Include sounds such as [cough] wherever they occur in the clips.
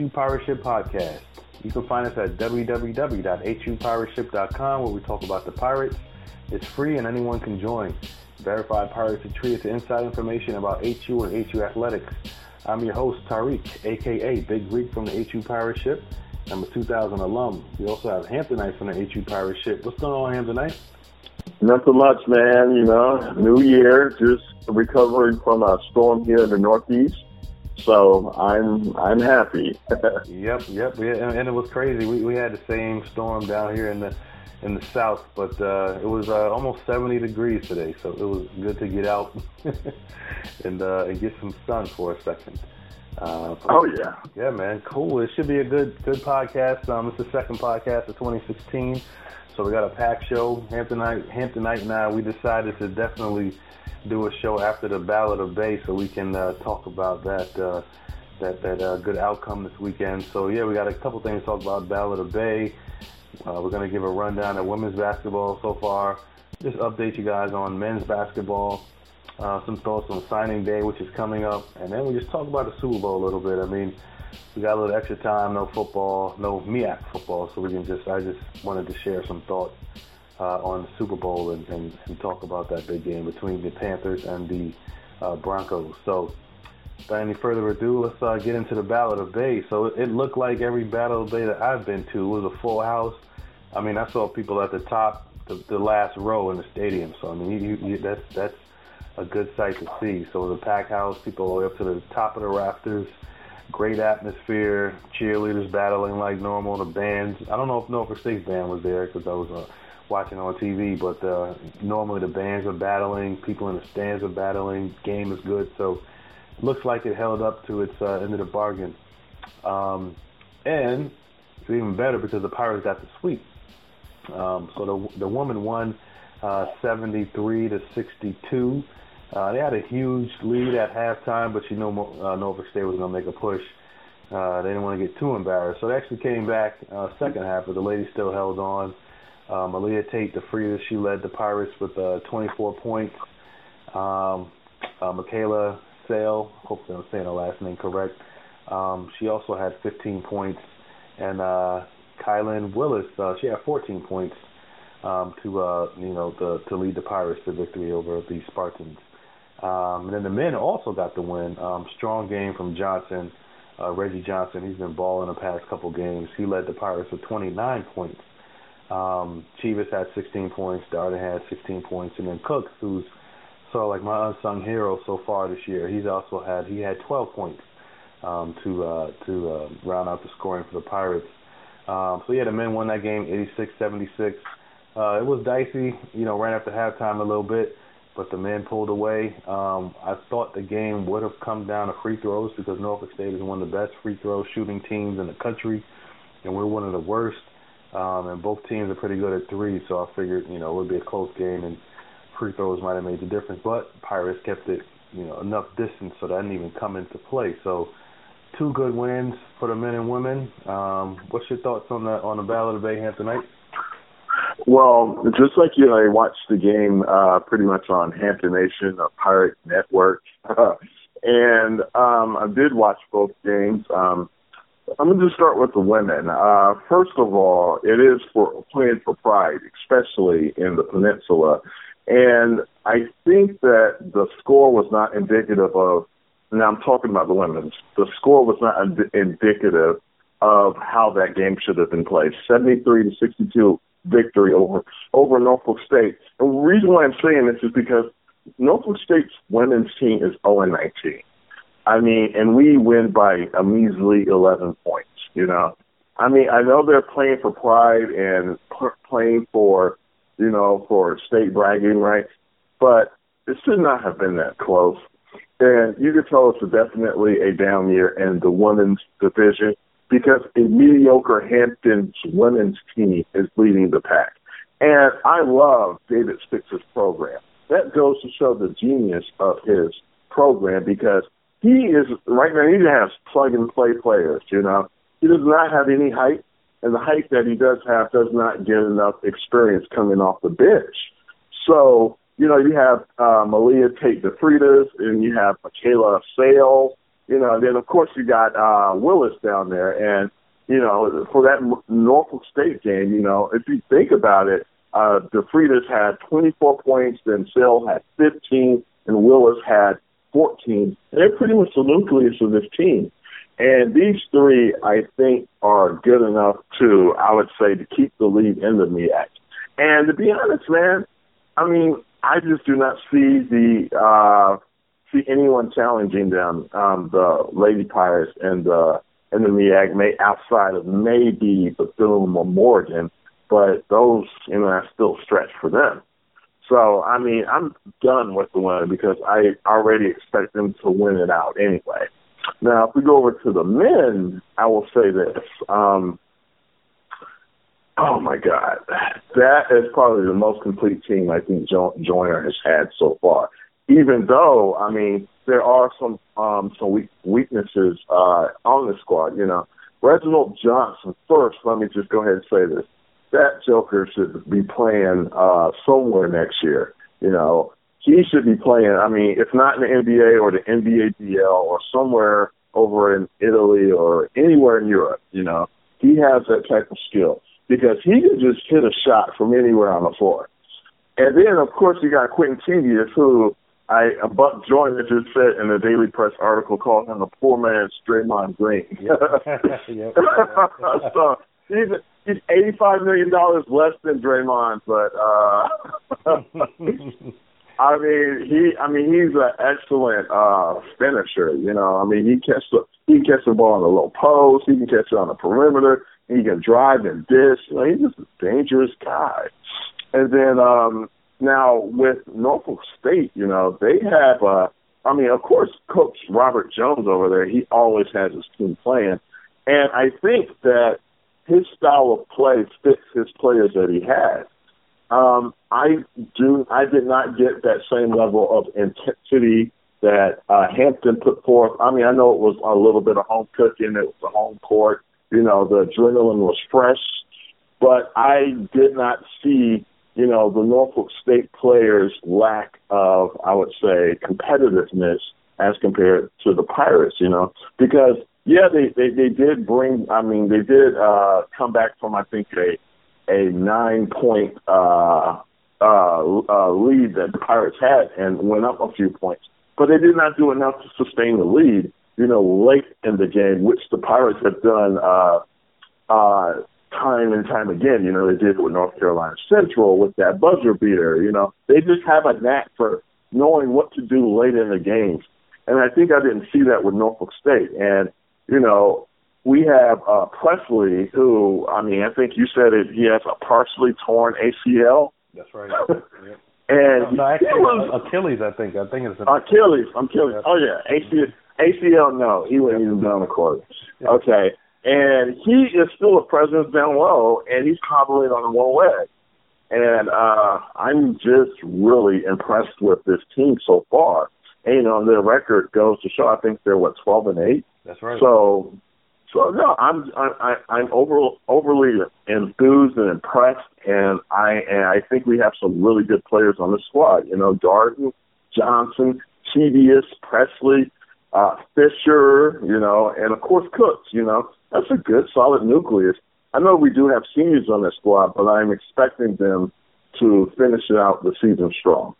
HU Pirate Ship Podcast. You can find us at www.hupirateship.com where we talk about the pirates. It's free and anyone can join. Verified pirates are treated to inside information about HU and HU athletics. I'm your host, Tariq, aka Big Greek from the HU Pirate Ship. I'm a 2000 alum. We also have Hamptonite from the HU Pirate Ship. What's going on, Hamptonite? Nothing much, man. You know, new year, just recovering from a storm here in the Northeast. So I'm I'm happy. [laughs] yep, yep. Yeah, and, and, it was crazy. We we had the same storm down here in the in the south, but uh, it was uh, almost 70 degrees today, so it was good to get out [laughs] and uh, and get some sun for a second. Uh, oh yeah, yeah, man, cool. It should be a good good podcast. Um, it's the second podcast of 2016, so we got a packed show. Hamptonite, Hamptonite, and I, we decided to definitely do a show after the Battle of Bay so we can uh, talk about that uh, that that uh, good outcome this weekend. So yeah, we got a couple things to talk about Battle of Bay. Uh, we're going to give a rundown of women's basketball so far. Just update you guys on men's basketball. Uh, some thoughts on signing day, which is coming up, and then we just talk about the Super Bowl a little bit. I mean, we got a little extra time, no football, no MEAC football, so we can just I just wanted to share some thoughts uh, on the Super Bowl and, and, and, talk about that big game between the Panthers and the uh, Broncos. So, without any further ado, let's uh, get into the Battle of Bay. So it, it looked like every Battle of Bay that I've been to was a full house. I mean, I saw people at the top, the, the last row in the stadium. So I mean, you, you, that's that's a good sight to see. So the pack house, people all the way up to the top of the rafters. Great atmosphere, cheerleaders battling like normal. The bands. I don't know if Norfolk State's band was there because I was uh, watching on TV, but uh, normally the bands are battling, people in the stands are battling, game is good, so looks like it held up to its uh, end of the bargain. Um, and it's even better because the Pirates got the sweep. Um, so the the woman won uh, 73 to 62. Uh, they had a huge lead at halftime, but you know uh, Norfolk State was going to make a push. Uh, they didn't want to get too embarrassed, so they actually came back uh, second half, but the ladies still held on. Um, Malia Tate, the freer, she led the Pirates with uh, 24 points. Um, uh, Michaela Sale, hopefully I'm saying her last name correct. Um, she also had 15 points, and uh, Kylan Willis, uh, she had 14 points um, to uh, you know the, to lead the Pirates to victory over the Spartans. Um, and then the men also got the win. Um, strong game from Johnson, uh, Reggie Johnson. He's been balling the past couple games. He led the Pirates with 29 points. Um, Chievous had 16 points. Darden had 16 points, and then Cooks, who's sort of like my unsung hero so far this year, he's also had he had 12 points um, to uh, to uh, round out the scoring for the Pirates. Um, so yeah, the men won that game 86-76. Uh, it was dicey, you know, right after halftime a little bit, but the men pulled away. Um, I thought the game would have come down to free throws because Norfolk State is one of the best free throw shooting teams in the country, and we're one of the worst. Um, and both teams are pretty good at three, so I figured, you know, it would be a close game and free throws might have made the difference. But Pirates kept it, you know, enough distance so that didn't even come into play. So two good wins for the men and women. Um, what's your thoughts on the on the Battle of Bay Hamptonite? Well, just like you, I watched the game uh, pretty much on Hampton Nation, a Pirate Network, [laughs] and um, I did watch both games. Um, I'm going to just start with the women. Uh, first of all, it is for playing for pride, especially in the peninsula. And I think that the score was not indicative of, now I'm talking about the women's, the score was not ind- indicative of how that game should have been played. 73 to 62 victory over, over Norfolk State. And the reason why I'm saying this is because Norfolk State's women's team is 0 19. I mean, and we win by a measly 11 points, you know. I mean, I know they're playing for pride and playing for, you know, for state bragging rights, but it should not have been that close. And you can tell it's definitely a down year in the women's division because a mediocre Hampton's women's team is leading the pack. And I love David Six's program. That goes to show the genius of his program because he is right now. He has plug and play players. You know, he does not have any height, and the height that he does have does not get enough experience coming off the bench. So you know, you have uh, Malia Tate DeFreitas, and you have Michaela Sale. You know, then of course you got uh, Willis down there, and you know, for that Norfolk State game, you know, if you think about it, uh, DeFreitas had 24 points, then Sale had 15, and Willis had 14. They're pretty much the nucleus of this team. And these three, I think, are good enough to, I would say, to keep the lead in the MEAC. And to be honest, man, I mean, I just do not see the uh, see anyone challenging them, um, the Lady Pirates and the and the MEAC, may outside of maybe Bethune or Morgan, but those, you know, are still stretch for them. So, I mean, I'm done with the win because I already expect them to win it out anyway. Now, if we go over to the men, I will say this. Um, oh my God, that is probably the most complete team I think jo- Joyner has had so far. Even though, I mean, there are some um, some weak- weaknesses uh, on the squad. You know, Reginald Johnson. First, let me just go ahead and say this: that Joker should be playing uh, somewhere next year. You know, he should be playing. I mean, if not in the NBA or the NBA DL or somewhere over in Italy or anywhere in Europe, you know, he has that type of skill because he can just hit a shot from anywhere on the floor. And then, of course, you got Quinton Chievous, who I Buck Joyner just said in the Daily Press article called him a poor man's Draymond Green. Yep. [laughs] yep. [laughs] so he's he's eighty five million dollars less than Draymond, but uh [laughs] I mean, he. I mean, he's an excellent uh, finisher. You know, I mean, he catch the he can catch the ball on the low post. He can catch it on the perimeter. He can drive and dish. You know, he's just a dangerous guy. And then um, now with Norfolk State, you know, they have. Uh, I mean, of course, Coach Robert Jones over there. He always has his team playing, and I think that his style of play fits his players that he has. Um, I do. I did not get that same level of intensity that uh, Hampton put forth. I mean, I know it was a little bit of home cooking. It was a home court. You know, the adrenaline was fresh, but I did not see, you know, the Norfolk State players' lack of, I would say, competitiveness as compared to the Pirates. You know, because yeah, they they, they did bring. I mean, they did uh, come back from I think a a nine point uh, uh, uh, lead that the Pirates had and went up a few points. But they did not do enough to sustain the lead, you know, late in the game, which the Pirates have done uh, uh, time and time again. You know, they did it with North Carolina Central with that buzzer beater. You know, they just have a knack for knowing what to do late in the games. And I think I didn't see that with Norfolk State. And, you know, we have uh, Presley, who I mean, I think you said it. He has a partially torn ACL. That's right. [laughs] Yep. and no, actually, was, Achilles. I think. I think it's Achilles. Achilles. Yeah. Oh yeah, ACL. ACL. No, he wouldn't even down the court. Yeah. Okay, and he is still a presence down low, and he's hobbling on one leg. And uh, I'm just really impressed with this team so far. And you know, their record goes to show. I think they're what 12 and eight. That's right. So so no, I'm I, I'm over, overly enthused and impressed, and I and I think we have some really good players on the squad. You know, Darden, Johnson, Chievous, Presley, uh, Fisher. You know, and of course Cooks. You know, that's a good solid nucleus. I know we do have seniors on the squad, but I'm expecting them to finish it out the season strong.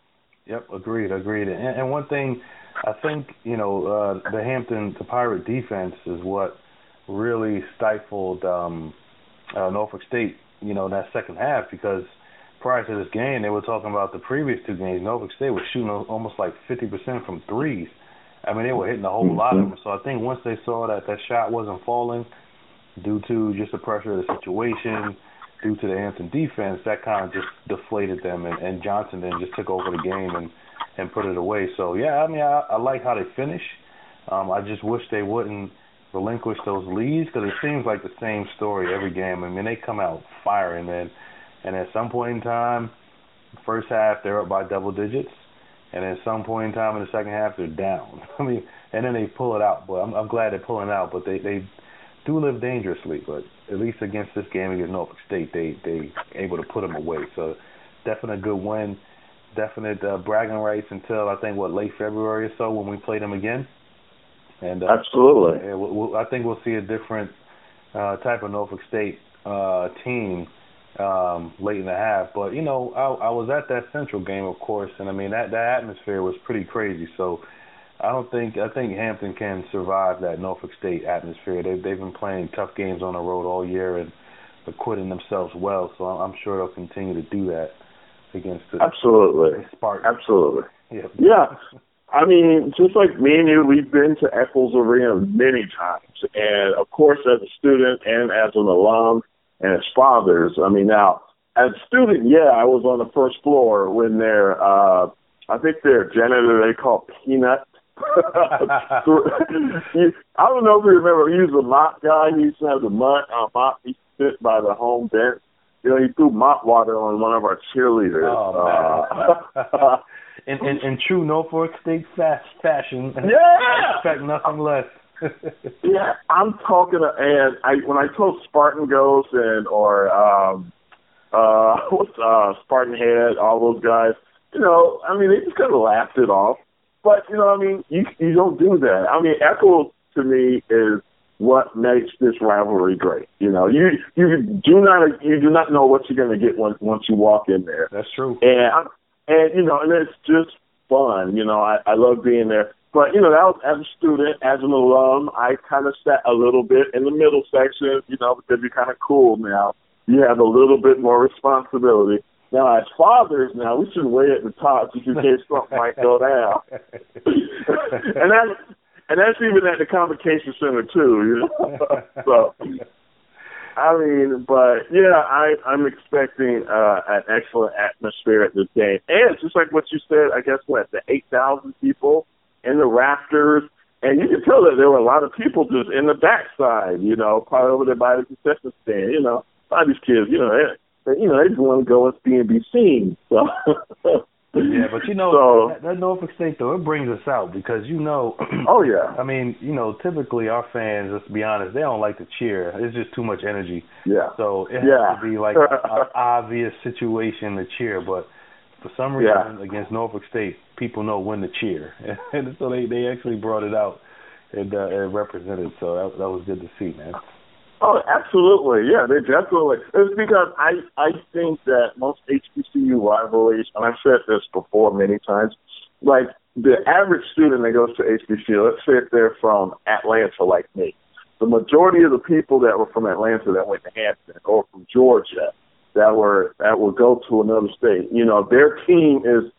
Yep, agreed, agreed. And, and one thing, I think you know uh, the Hampton, the Pirate defense is what really stifled um, uh, Norfolk State, you know, in that second half because prior to this game, they were talking about the previous two games. Norfolk State was shooting almost like 50% from threes. I mean, they were hitting a whole lot of them. So I think once they saw that that shot wasn't falling due to just the pressure of the situation, due to the Hampton defense, that kind of just deflated them. And, and Johnson then just took over the game and and put it away. So yeah, I mean, I, I like how they finish. Um, I just wish they wouldn't relinquish those leads because it seems like the same story every game. I mean, they come out firing, man, and at some point in time, first half they're up by double digits, and at some point in time in the second half they're down. [laughs] I mean, and then they pull it out. But I'm, I'm glad they're pulling out. But they they do live dangerously. But at least against this game against Norfolk State, they they able to put them away. So definitely a good win. Definite uh, bragging rights until I think what late February or so when we play them again And uh, absolutely, yeah, we'll, we'll, I think we'll see a different uh, type of Norfolk State uh, team um, late in the half. But you know, I, I was at that Central game, of course, and I mean that that atmosphere was pretty crazy. So I don't think I think Hampton can survive that Norfolk State atmosphere. They they've been playing tough games on the road all year and acquitting themselves well. So I'm sure they'll continue to do that against the absolutely Spartans. Absolutely. Yeah. Yeah. I mean, just like me and you, we've been to Echols Arena many times, and of course, as a student and as an alum and as fathers. I mean, now as a student, yeah, I was on the first floor when their, uh, I think their janitor they call Peanut. [laughs] I don't know if you remember. He was a mop guy. He used to have the mud uh, mop. He sit by the home bench. You know, he threw mop water on one of our cheerleaders. Oh, uh, [laughs] in, in in true Norfolk State fast fashion. Yeah. Expect nothing less. Yeah, I'm talking, to, and I when I told Spartan Ghost and or um uh [laughs] what's uh Spartan Head, all those guys, you know, I mean they just kind of laughed it off. But you know, I mean, you you don't do that. I mean, Echols to me is what makes this rivalry great. You know, you you do not you do not know what you're going to get once once you walk in there. That's true. And and you know, and it's just fun. You know, I, I love being there. But you know, that was as a student, as an alum, I kind of sat a little bit in the middle section. You know, because you're kind of cool now. You have a little bit more responsibility. Now, as fathers, now we should way at the top just in case something [laughs] might go down. [laughs] and that, and that's even at the convocation center too. You know, [laughs] so I mean, but yeah, I, I'm expecting uh, an excellent atmosphere at this game, and just like what you said, I guess what the eight thousand people in the rafters, and you can tell that there were a lot of people just in the backside, you know, probably over there by the concession stand. You know, a lot of these kids, you know, they, you know, they just want to go and see and be seen. So. [laughs] Yeah, but you know so, that, that Norfolk State though it brings us out because you know. [clears throat] oh yeah. I mean, you know, typically our fans, let's be honest, they don't like to cheer. It's just too much energy. Yeah. So it yeah. has to be like [laughs] an obvious situation to cheer, but for some reason yeah. against Norfolk State, people know when to cheer, [laughs] and so they they actually brought it out and, uh, and represented. So that that was good to see, man. Oh, absolutely. Yeah, they definitely. It's because I I think that most HBCU rivalries, and I've said this before many times, like the average student that goes to HBCU, let's say if they're from Atlanta like me, the majority of the people that were from Atlanta that went to Hampton or from Georgia that were that will go to another state, you know, their team is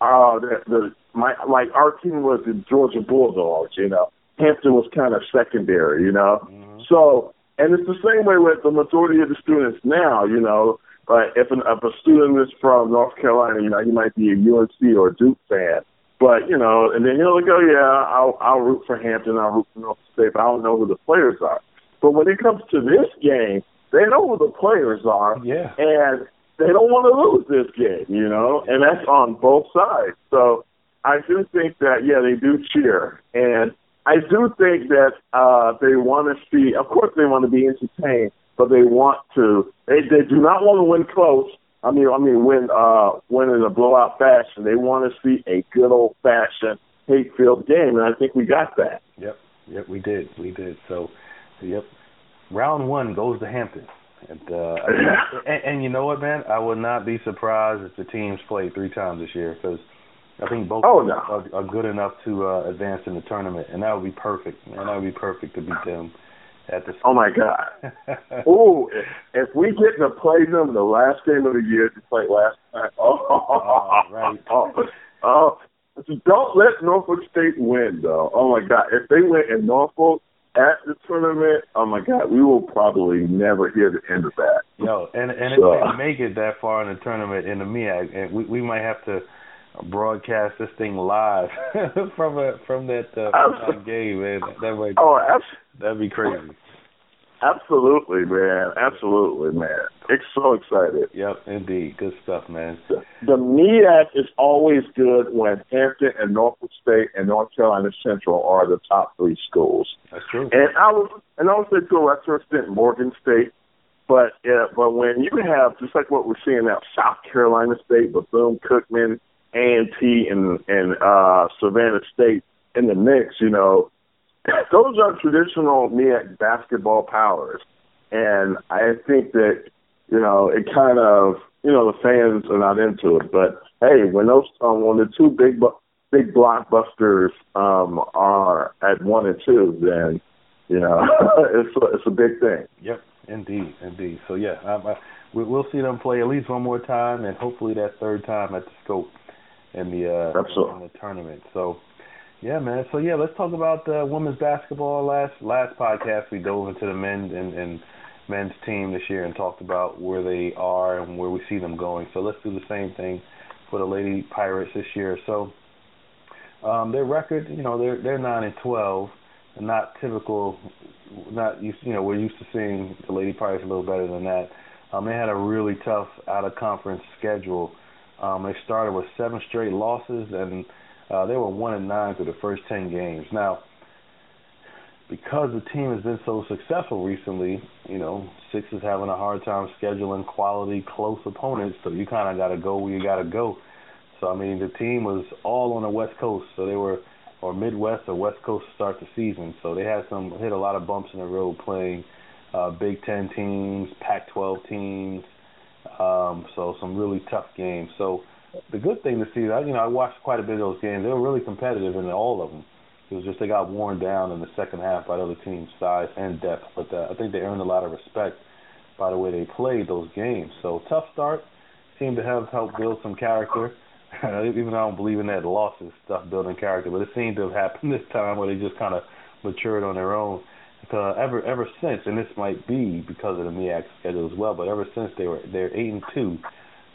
uh the, the my like our team was the Georgia Bulldogs, you know. Hampton was kind of secondary, you know. Mm-hmm. So and it's the same way with the majority of the students now, you know. But if, an, if a student is from North Carolina, you know, he might be a UNC or a Duke fan. But, you know, and then he'll go, yeah, I'll, I'll root for Hampton, I'll root for North State, but I don't know who the players are. But when it comes to this game, they know who the players are. Yeah. And they don't want to lose this game, you know, and that's on both sides. So I do think that, yeah, they do cheer. And I do think that uh, they want to see. Of course, they want to be entertained, but they want to. They they do not want to win close. I mean, I mean, win uh, win in a blowout fashion. They want to see a good old fashioned hate-filled game, and I think we got that. Yep, yep, we did, we did. So, yep, round one goes to Hampton. And, uh, [coughs] and, and you know what, man? I would not be surprised if the teams play three times this year because I think both oh, no. are, are good enough to uh, advance in the tournament, and that would be perfect. And that would be perfect to beat them at the. Oh my God! [laughs] oh, if, if we get to play them the last game of the year, to play last time. Oh, [laughs] oh right. Oh, oh, don't let Norfolk State win, though. Oh my God! If they win in Norfolk at the tournament, oh my God, we will probably never hear the end of that. No, and and so. if they make it that far in the tournament in the MEAC, and we we might have to broadcast this thing live [laughs] from a from that uh, that game, man. That might oh, abs- that'd be crazy. Absolutely, man. Absolutely, man. It's so excited. Yep, indeed. Good stuff, man. The, the MEAC is always good when Hampton and Norfolk State and North Carolina Central are the top three schools. That's true. And I was, and I was to a lesser extent Morgan State, but yeah, but when you have just like what we're seeing now, South Carolina State, Bethune Cookman, A and T, and and uh, Savannah State in the mix, you know, [coughs] those are traditional MEAC basketball powers, and I think that you know it kind of you know the fans are not into it. But hey, when those um, when the two big big blockbusters um, are at one and two, then you know [laughs] it's a, it's a big thing. Yep, indeed, indeed. So yeah, I, I, we'll see them play at least one more time, and hopefully that third time at the scope in the uh, in the tournament. So yeah, man. So yeah, let's talk about uh, women's basketball. Last last podcast we dove into the men and, and men's team this year and talked about where they are and where we see them going. So let's do the same thing for the Lady Pirates this year. So um, their record, you know, they're they're nine and twelve, not typical. Not you know we're used to seeing the Lady Pirates a little better than that. Um, they had a really tough out of conference schedule. Um, they started with seven straight losses and uh, they were one and nine through the first ten games. Now, because the team has been so successful recently, you know, six is having a hard time scheduling quality, close opponents. So you kind of got to go where you got to go. So I mean, the team was all on the West Coast, so they were or Midwest or West Coast to start the season. So they had some hit a lot of bumps in the road playing uh, Big Ten teams, Pac-12 teams. Um, so some really tough games. So the good thing to see you know I watched quite a bit of those games. They were really competitive in all of them. It was just they got worn down in the second half by the other team's size and depth, but uh, I think they earned a lot of respect by the way they played those games. So tough start, seemed to have helped build some character. [laughs] Even though I don't believe in that losses stuff building character, but it seemed to have happened [laughs] this time where they just kind of matured on their own. Uh, ever ever since, and this might be because of the MEAC schedule as well, but ever since they were they're eight and two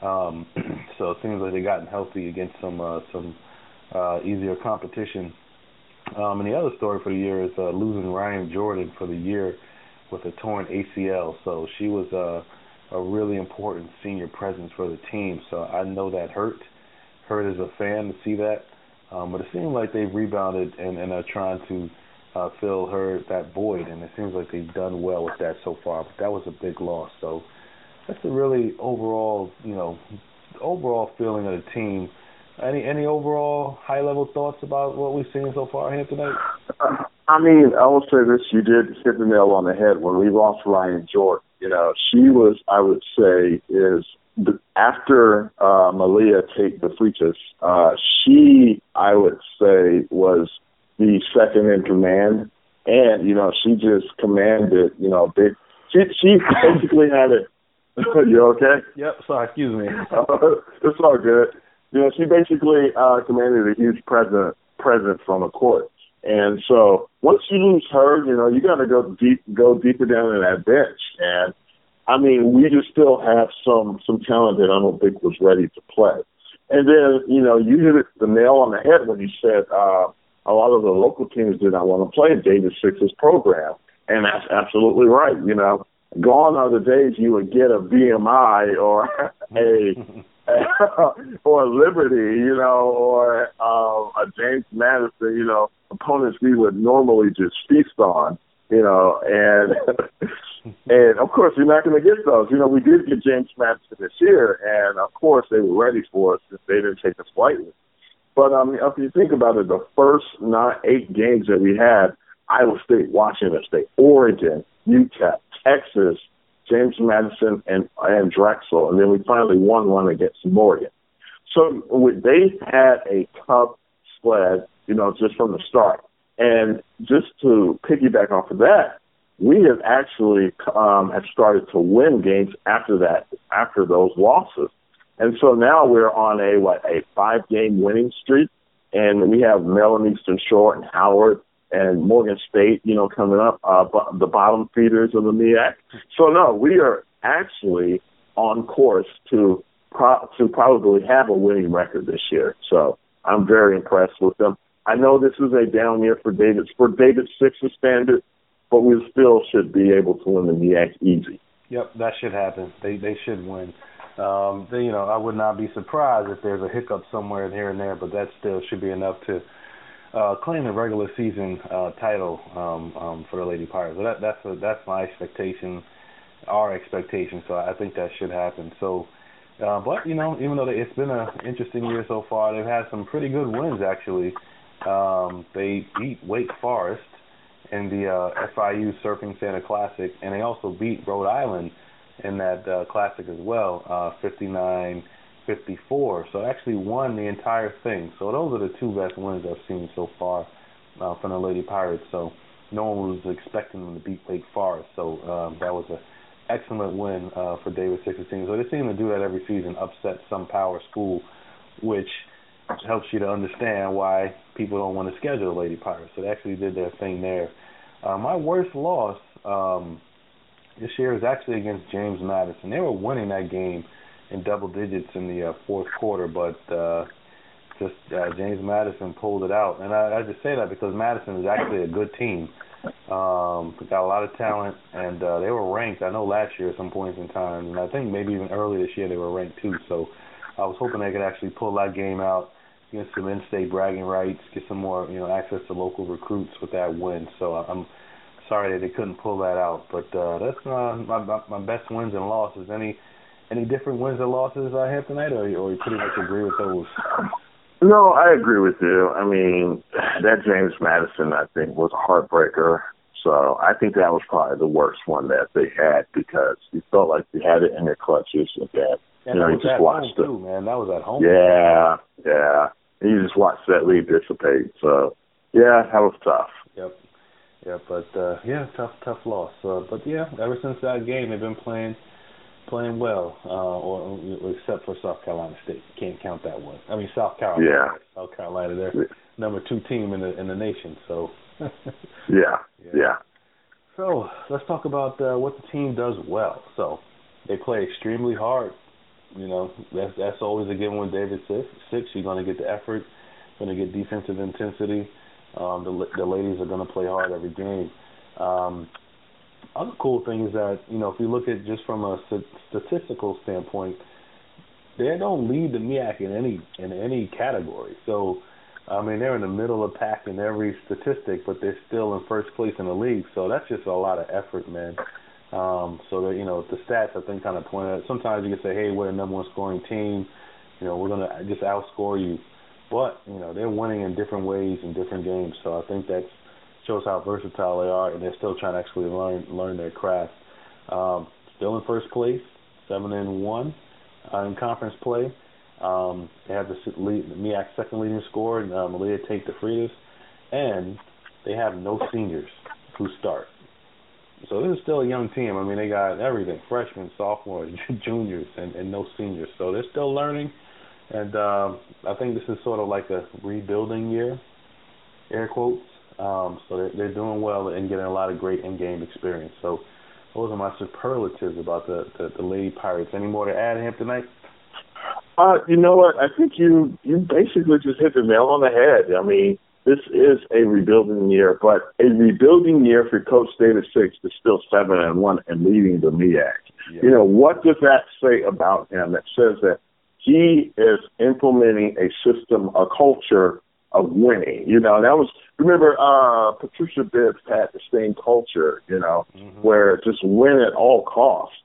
um, [clears throat] so it seems like they've gotten healthy against some uh, some uh, easier competition. Um, and the other story for the year is uh, losing Ryan Jordan for the year with a torn ACL. So she was uh, a really important senior presence for the team. So I know that hurt. Hurt as a fan to see that. Um, but it seems like they've rebounded and, and are trying to uh, fill her that void, and it seems like they've done well with that so far. But that was a big loss. So that's a really overall, you know, overall feeling of the team. Any any overall high level thoughts about what we've seen so far here tonight? I mean, I will say this: you did hit the nail on the head when we lost Ryan Jordan. You know, she was, I would say, is after uh, Malia Tate the uh, she, I would say, was the second in command, and you know, she just commanded, you know, big. She she basically had it [laughs] you okay? Yep. Sorry. Excuse me. [laughs] uh, it's all good. You know, she basically uh, commanded a huge presence presence on the court, and so once you lose her, you know, you got to go deep, go deeper down in that bench. And I mean, we just still have some some talent that I don't think was ready to play. And then, you know, you hit the nail on the head when you said uh, a lot of the local teams did not want to play in David Six's program, and that's absolutely right. You know, gone are the days you would get a VMI [laughs] [laughs] or a or Liberty, you know, or uh, a James Madison, you know, opponents we would normally just feast on, you know, and [laughs] and of course you're not going to get those. You know, we did get James Madison this year, and of course they were ready for us since they didn't take us lightly. But um, if you think about it, the first nine, eight games that we had, Iowa State, Washington State, Oregon, UTEP, Texas, James Madison, and and Drexel, and then we finally won one against Morgan. So they had a tough sled, you know, just from the start. And just to piggyback off of that, we have actually um, have started to win games after that, after those losses. And so now we're on a what a five game winning streak, and we have Maryland Eastern Shore and Howard and Morgan State, you know, coming up, uh, the bottom feeders of the MEAC. So no, we are actually on course to pro- to probably have a winning record this year. So I'm very impressed with them. I know this is a down year for David for David Six's standard, but we still should be able to win the MEAC easy. Yep, that should happen. They they should win. Um, they, you know, I would not be surprised if there's a hiccup somewhere here and there, but that still should be enough to uh, claim the regular season uh, title um, um, for the Lady Pirates. So that, that's a, that's my expectation, our expectation. So I think that should happen. So, uh, but you know, even though it's been an interesting year so far, they've had some pretty good wins actually. Um, they beat Wake Forest in the uh, FIU Surfing Santa Classic, and they also beat Rhode Island in that uh, classic as well, uh, 59 54. So actually won the entire thing. So those are the two best wins I've seen so far uh, from the Lady Pirates. So no one was expecting them to beat Wake Forest. So um, that was an excellent win uh, for David Six's team. So they seem to do that every season, upset some power school, which helps you to understand why people don't want to schedule the Lady Pirates. So they actually did their thing there. Uh, my worst loss um, this year is actually against James Madison. They were winning that game in double digits in the uh, fourth quarter, but uh, just uh, James Madison pulled it out. And I, I just say that because Madison is actually a good team. Um, got a lot of talent, and uh, they were ranked. I know last year at some points in time, and I think maybe even early this year they were ranked too. So I was hoping they could actually pull that game out, get some in-state bragging rights, get some more, you know, access to local recruits with that win. So I'm sorry that they couldn't pull that out, but uh, that's uh, my, my my best wins and losses. Any any different wins or losses uh, here tonight, or, or you pretty much agree with those? No, I agree with you. I mean, that James Madison, I think, was a heartbreaker. So I think that was probably the worst one that they had because you felt like you had it in your clutches and that and you know you just watched it. too, man. That was at home. Yeah, yeah. And you just watched that lead dissipate. So yeah, that was tough. Yep. Yeah, but uh yeah, tough tough loss. Uh, but yeah, ever since that game they've been playing playing well, uh or, except for South Carolina State. Can't count that one. I mean South Carolina. Yeah. South Carolina, they're Yeah. number two team in the in the nation, so [laughs] Yeah, yeah. So let's talk about uh, what the team does well. So they play extremely hard. You know that's that's always a given with David Six. Six, you're going to get the effort, going to get defensive intensity. Um, the the ladies are going to play hard every game. Um, other cool thing is that you know if you look at just from a st- statistical standpoint, they don't lead the MEAC in any in any category. So I mean, they're in the middle of pack in every statistic, but they're still in first place in the league. So that's just a lot of effort, man. Um, so that you know, the stats I think kind of point out. Sometimes you can say, hey, we're the number one scoring team. You know, we're gonna just outscore you, but you know they're winning in different ways in different games. So I think that shows how versatile they are, and they're still trying to actually learn learn their craft. Um, still in first place, seven and one uh, in conference play. Um, they have the lead, the MEAC second leading scorer, uh, Malia Tate DeFreitas, and they have no seniors who start. So this is still a young team. I mean, they got everything: freshmen, sophomores, [laughs] juniors, and, and no seniors. So they're still learning, and um, I think this is sort of like a rebuilding year, air quotes. Um, so they're, they're doing well and getting a lot of great in-game experience. So those are my superlatives about the the, the Lady Pirates. Any more to add, Hamptonite? Uh, you know what? I think you you basically just hit the nail on the head. I mean, this is a rebuilding year, but a rebuilding year for Coach David Six is still seven and one and leading the MEAC. You know, what does that say about him? It says that he is implementing a system, a culture of winning. You know, that was remember uh Patricia Bibbs had the same culture, you know, Mhm. where just win at all costs.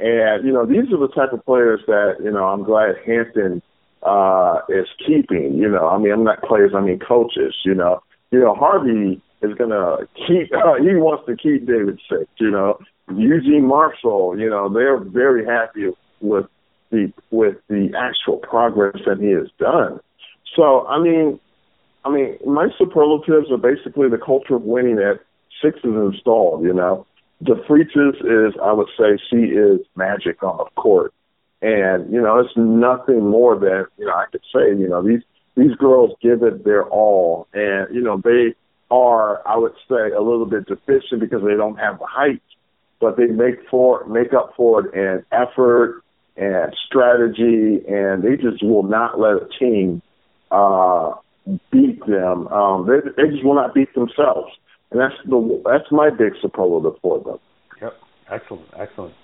And, you know, these are the type of players that, you know, I'm glad Hampton uh is keeping, you know. I mean I'm not players, I mean coaches, you know. You know, Harvey is gonna keep uh, [laughs] he wants to keep David Six, you know. Eugene Marshall, you know, they're very happy with the with the actual progress that he has done. So I mean I mean, my superlatives are basically the culture of winning that six is installed, you know. The Freitas is, I would say, she is magic on the court. And, you know, it's nothing more than, you know, I could say, you know, these, these girls give it their all. And, you know, they are, I would say, a little bit deficient because they don't have the height, but they make for, make up for it in effort and strategy, and they just will not let a team, uh, beat them. Um, they, they just will not beat themselves, and that's the that's my big superlative for them. Yep. Excellent. Excellent.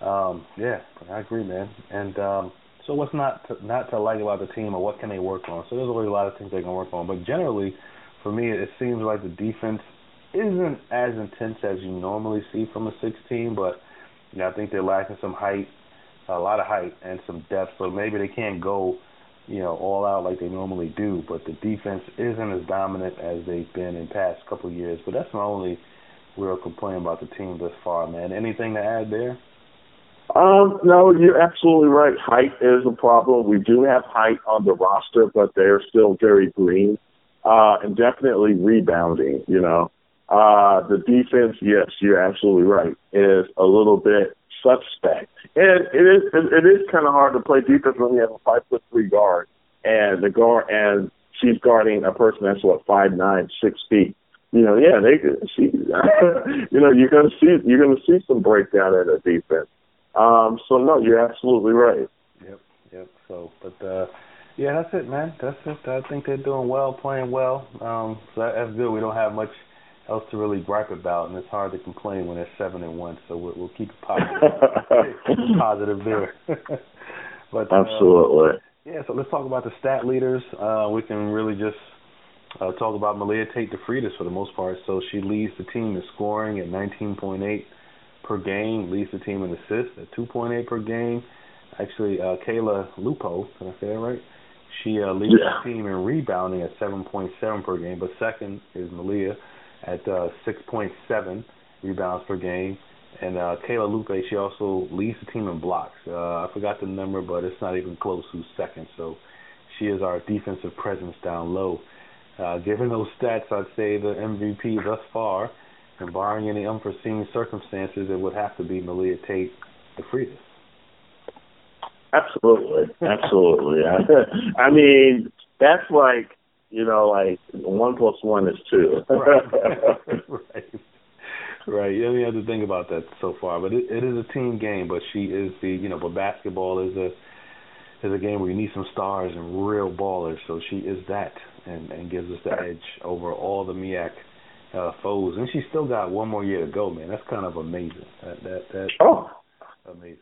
Um, yeah, I agree, man. And um, so, what's not to, not to like about the team, or what can they work on? So, there's always a lot of things they can work on. But generally, for me, it seems like the defense isn't as intense as you normally see from a six team. But you know, I think they're lacking some height, a lot of height, and some depth. So maybe they can't go you know, all out like they normally do. But the defense isn't as dominant as they've been in past couple of years. But that's my only real complaint about the team thus far, man. Anything to add there? Um, no, you're absolutely right. Height is a problem. We do have height on the roster, but they're still very green. Uh, and definitely rebounding, you know. Uh, the defense, yes, you're absolutely right, is a little bit suspect. And it is it is kind of hard to play defense when you have a five foot three guard and the guard and she's guarding a person that's what five nine six feet. You know, yeah, they she, [laughs] you know, you're gonna see you're gonna see some breakdown in the defense. Um, so no, you're absolutely right. Yep, yep. So, but uh, yeah, that's it, man. That's it. I think they're doing well, playing well. Um, so that, that's good. We don't have much else to really gripe about, and it's hard to complain when they're seven and one. So we'll, we'll keep it positive, [laughs] positive there. [laughs] but uh, absolutely. Uh, yeah. So let's talk about the stat leaders. Uh, we can really just uh, talk about Malia Tate DeFreitas for the most part. So she leads the team in scoring at 19.8 per game, leads the team in assists at 2.8 per game. Actually, uh, Kayla Lupo, did I say that right? She uh, leads yeah. the team in rebounding at 7.7 per game, but second is Malia at uh, 6.7 rebounds per game. And uh, Kayla Lupe, she also leads the team in blocks. Uh, I forgot the number, but it's not even close who's second. So she is our defensive presence down low. Uh, given those stats, I'd say the MVP thus far, and barring any unforeseen circumstances, it would have to be Malia Tate the DeFreitas. Absolutely, absolutely. [laughs] I mean, that's like you know, like one plus one is two. [laughs] [laughs] right. right. Right. You don't have to think about that so far, but it, it is a team game. But she is the, you know, but basketball is a is a game where you need some stars and real ballers. So she is that, and and gives us the edge over all the MEAC uh, foes. And she's still got one more year to go, man. That's kind of amazing. That that that. Oh. Amazing.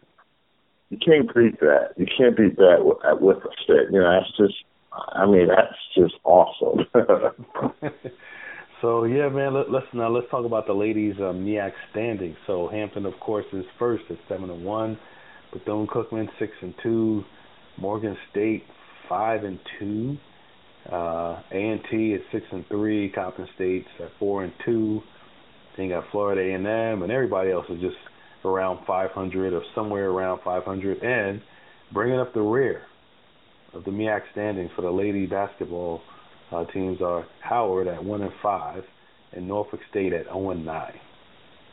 You can't beat that. You can't beat that with, with a stick. You know, that's just I mean, that's just awesome. [laughs] so yeah, man. Let, let's now let's talk about the ladies' um, MEAC standing. So Hampton, of course, is first at seven and one. Bethune Cookman six and two. Morgan State five and two. Uh, A&T is six and three. Coppin State's at four and two. Then you got Florida A&M, and everybody else is just around 500 or somewhere around 500. And bringing up the rear, of the MEAC standings for the lady basketball uh, teams are Howard at one and five, and Norfolk State at zero and nine,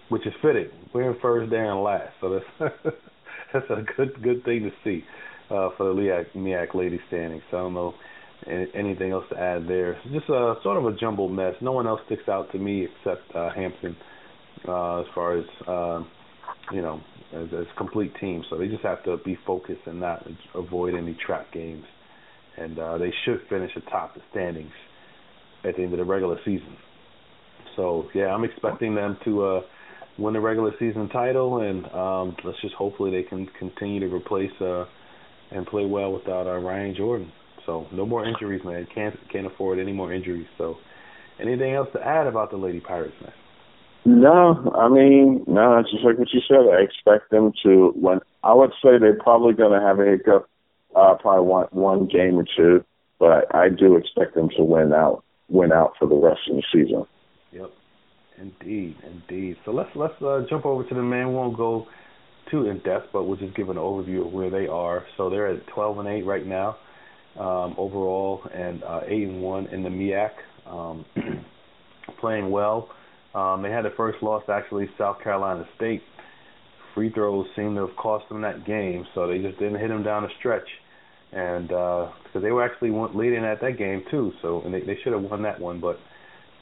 which is fitting. We're in first, there and last, so that's [laughs] that's a good good thing to see uh, for the MEAC, MEAC lady standings. So I don't know anything else to add there. Just a sort of a jumbled mess. No one else sticks out to me except uh, Hampton uh, as far as uh, you know as, as complete teams. So they just have to be focused and not avoid any trap games. And uh, they should finish atop the standings at the end of the regular season. So yeah, I'm expecting them to uh, win the regular season title, and um, let's just hopefully they can continue to replace uh, and play well without uh, Ryan Jordan. So no more injuries, man. Can't can't afford any more injuries. So anything else to add about the Lady Pirates, man? No, I mean, no, just like what you said. I expect them to. When I would say they're probably going to have a hiccup, uh, probably one one game or two, but I do expect them to win out, win out for the rest of the season. Yep, indeed, indeed. So let's let's uh, jump over to the man. We won't go too in depth, but we'll just give an overview of where they are. So they're at 12 and 8 right now um, overall, and uh, 8 and 1 in the MEAC, um, [clears throat] playing well. Um, they had their first loss actually South Carolina State. Free throws seemed to have cost them that game, so they just didn't hit them down the stretch. And because uh, they were actually leading at that game too, so and they, they should have won that one, but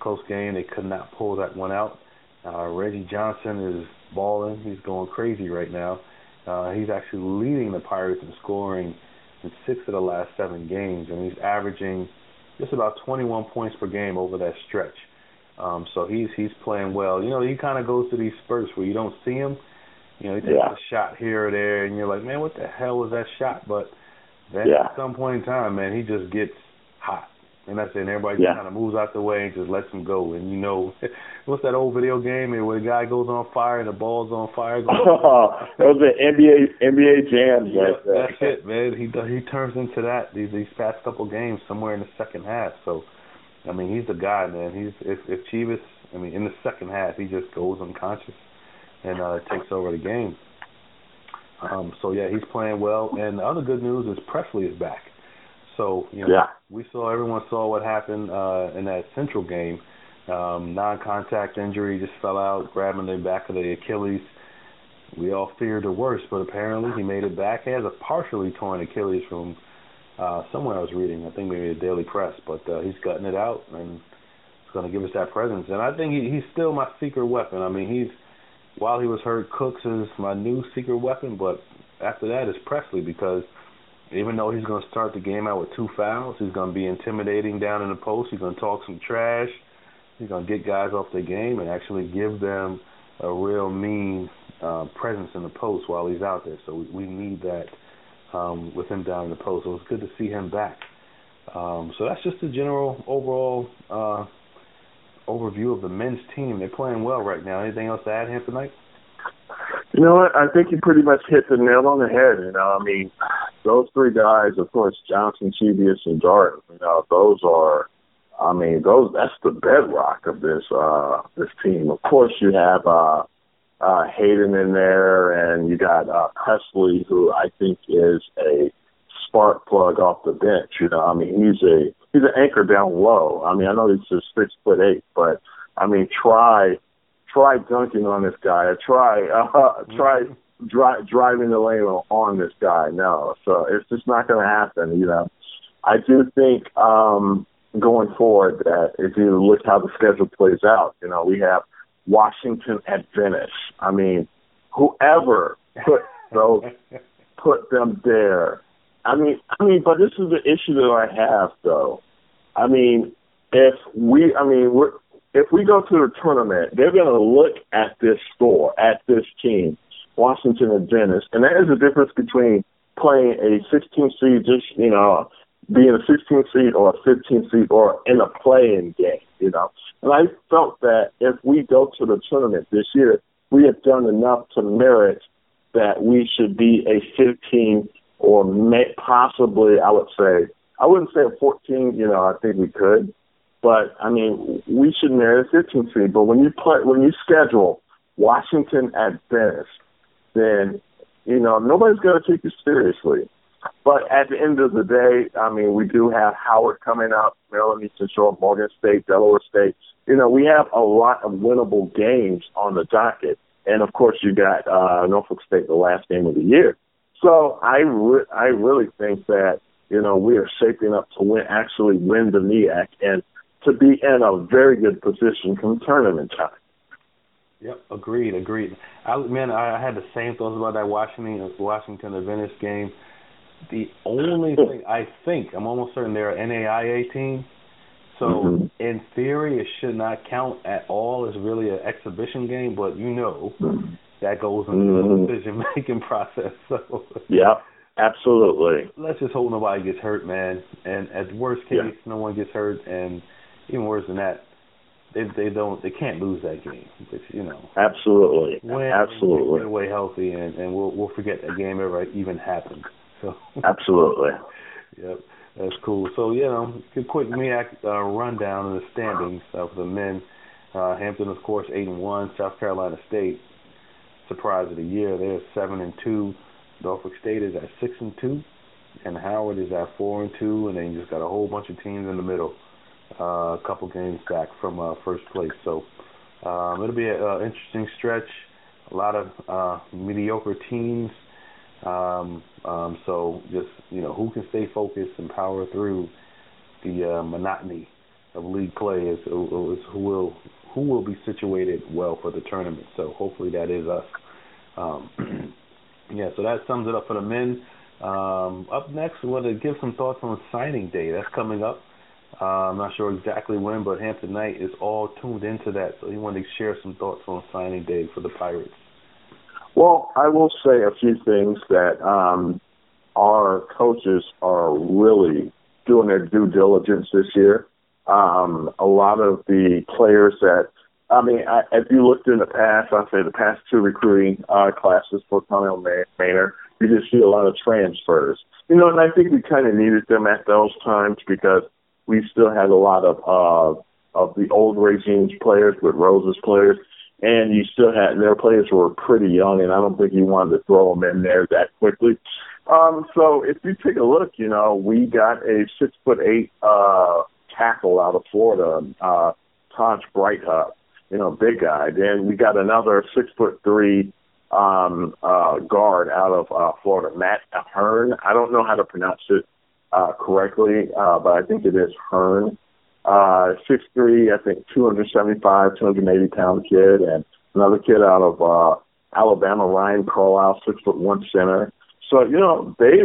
close game they could not pull that one out. Uh, Reggie Johnson is balling; he's going crazy right now. Uh, he's actually leading the Pirates in scoring in six of the last seven games, and he's averaging just about 21 points per game over that stretch. Um, so he's he's playing well. You know, he kind of goes to these spurts where you don't see him. You know, he takes yeah. a shot here or there, and you're like, man, what the hell was that shot? But then yeah. at some point in time, man, he just gets hot. and that's it. And everybody yeah. kind of moves out the way and just lets him go. And you know, [laughs] what's that old video game where the guy goes on fire and the ball's on fire? [laughs] Oh, those are NBA NBA jams yeah, right there. That's it, man. He he turns into that these these past couple games somewhere in the second half. So, I mean, he's the guy, man. He's if if Chievous, I mean, in the second half, he just goes unconscious and uh, takes over the game. Um, so yeah, he's playing well. And the other good news is Presley is back. So you know, yeah. we saw everyone saw what happened uh, in that Central game. Um, non-contact injury, just fell out, grabbing the back of the Achilles. We all feared the worst, but apparently he made it back. He has a partially torn Achilles from uh, somewhere I was reading. I think maybe the Daily Press, but uh, he's cutting it out and he's going to give us that presence. And I think he, he's still my secret weapon. I mean, he's while he was hurt, Cooks is my new secret weapon, but after that is Presley because even though he's going to start the game out with two fouls, he's going to be intimidating down in the post. He's going to talk some trash. He's going to get guys off their game and actually give them a real mean uh, presence in the post while he's out there. So we, we need that um, with him down in the post. So it's good to see him back. Um, so that's just the general overall uh, overview of the men's team. They're playing well right now. Anything else to add, Hamptonite? You know what? I think you pretty much hit the nail on the head. You know, I mean, those three guys, of course, Johnson, Chievous, and Jordan. You know, those are, I mean, those that's the bedrock of this uh this team. Of course, you have uh uh Hayden in there, and you got uh Presley, who I think is a spark plug off the bench. You know, I mean, he's a he's an anchor down low. I mean, I know he's just six foot eight, but I mean, try try dunking on this guy. Try [laughs] uh, try dri- driving the lane on this guy. No, so it's just not going to happen. You know, I do think um, going forward that if you look how the schedule plays out, you know, we have Washington at Venice. I mean, whoever put [laughs] those put them there. I mean, I mean, but this is the issue that I have though. I mean, if we, I mean, we're if we go to the tournament, they're going to look at this score, at this team, Washington Adventist, and that is the difference between playing a 16 seed, just you know, being a 16 seed or a 15 seed or in a playing game, you know. And I felt that if we go to the tournament this year, we have done enough to merit that we should be a 15 or may, possibly, I would say, I wouldn't say a 14. You know, I think we could, but I mean, we should merit a 15 seed. But when you play, when you schedule Washington at Venice, then you know nobody's going to take you seriously. But at the end of the day, I mean, we do have Howard coming up, Maryland Eastern Shore, Morgan State, Delaware State. You know, we have a lot of winnable games on the docket, and of course, you got uh, Norfolk State, the last game of the year. So I re- I really think that you know we are shaping up to win, actually win the MEAC, and to be in a very good position come tournament time. Yep, agreed, agreed. I, man, I had the same thoughts about that Washington Washington Adventist game. The only [laughs] thing I think I'm almost certain they're an NAIA team, so mm-hmm. in theory it should not count at all. It's really an exhibition game, but you know that goes into mm-hmm. the decision making [laughs] process. So yeah, absolutely. Let's just hope nobody gets hurt, man. And at worst case, yeah. no one gets hurt, and even worse than that, they they don't they can't lose that game. You know, absolutely, win, absolutely, get away healthy, and and we'll we'll forget that game ever even happened. So absolutely, [laughs] yep, that's cool. So you know, quick MEAC uh, rundown of the standings of the men. Uh, Hampton, of course, eight and one. South Carolina State, surprise of the year, they're seven and two. Norfolk State is at six and two, and Howard is at four and two, and then you just got a whole bunch of teams in the middle uh, a couple games back from uh, first place. So um, it'll be an uh, interesting stretch. A lot of uh, mediocre teams. Um, um, so just you know who can stay focused and power through the uh, monotony of league play is, is who will who will be situated well for the tournament. So hopefully that is us. Um, [clears throat] yeah, so that sums it up for the men. Um, up next, we want to give some thoughts on signing day. That's coming up. Uh, I'm not sure exactly when, but Hamptonite is all tuned into that, so he wanted to share some thoughts on signing day for the Pirates. Well, I will say a few things that um, our coaches are really doing their due diligence this year. Um, a lot of the players that, I mean, I, if you looked in the past, I'd say the past two recruiting uh, classes for Connell Maynor, you just see a lot of transfers. You know, and I think we kind of needed them at those times because we still had a lot of uh, of the old regime's players with Rose's players, and you still had their players were pretty young, and I don't think you wanted to throw them in there that quickly. Um, so if you take a look, you know, we got a six foot eight uh, tackle out of Florida, uh, Taj Breithaupt, you know, big guy. Then we got another six foot three um, uh, guard out of uh, Florida, Matt Hearn. I don't know how to pronounce it uh, correctly, uh, but I think it is Hearn. Uh, six three, I think two hundred seventy five, two hundred eighty pound kid, and another kid out of uh, Alabama, Ryan Carlisle, six foot one center. So you know they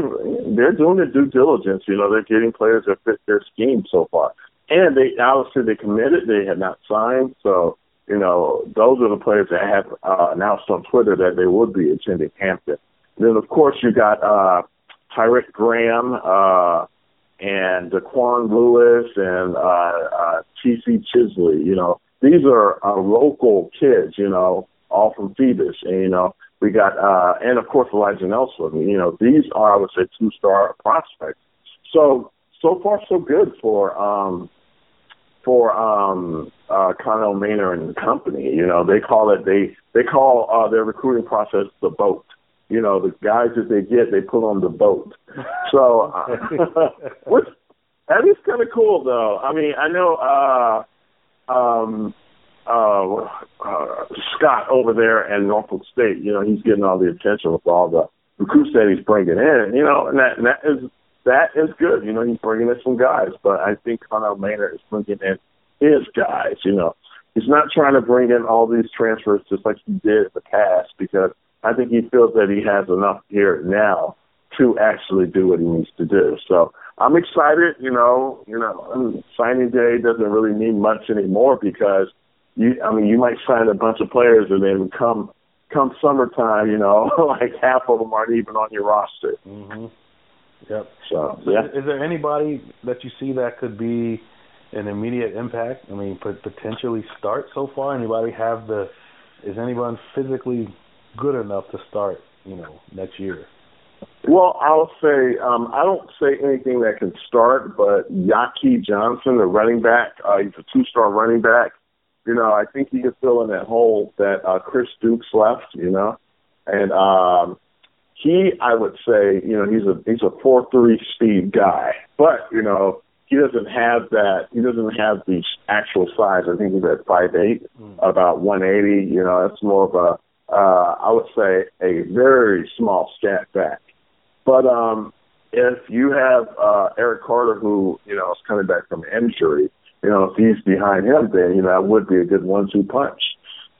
they're doing their due diligence. You know they're getting players that fit their scheme so far, and they obviously they committed. They had not signed, so you know those are the players that have uh, announced on Twitter that they would be attending Hampton. Then of course you got uh, Tyrek Graham uh, and Daquan Lewis and uh, uh, T.C. Chisley. You know these are uh, local kids. You know all from Phoebus, and you know we got, uh, and of course Elijah Nelson. You know, these are, I would say, two star prospects. So, so far so good for, um, for, um, uh, Connell Maynor and company. You know, they call it, they, they call, uh, their recruiting process the boat. You know, the guys that they get, they put on the boat. So, uh, [laughs] which, that is kind of cool though. I mean, I know, uh, um, uh, uh, Scott over there at Norfolk State. You know, he's getting all the attention with all the recruits that he's bringing in. You know, and that and that is that is good. You know, he's bringing in some guys, but I think Connell Maynor is bringing in his guys. You know, he's not trying to bring in all these transfers just like he did in the past because I think he feels that he has enough here now to actually do what he needs to do. So I'm excited. You know, you know, signing day doesn't really mean much anymore because you I mean you might sign a bunch of players and then come come summertime, you know, [laughs] like half of them aren't even on your roster. Mhm. Yep. So, yeah. Is, is there anybody that you see that could be an immediate impact? I mean, potentially start so far. Anybody have the? Is anyone physically good enough to start? You know, next year. Well, I'll say um, I don't say anything that can start, but Yaki Johnson, the running back, uh, he's a two-star running back you know, I think he could fill in that hole that uh, Chris Dukes left, you know, and um, he, I would say, you know, he's a he's a four three speed guy, but you know, he doesn't have that. He doesn't have the actual size. I think he's at five eight, mm. about one eighty. You know, that's more of a, uh, I would say, a very small scat back. But um, if you have uh, Eric Carter, who you know is coming back from injury, you know, if he's behind him, then, you know, that would be a good one-two punch.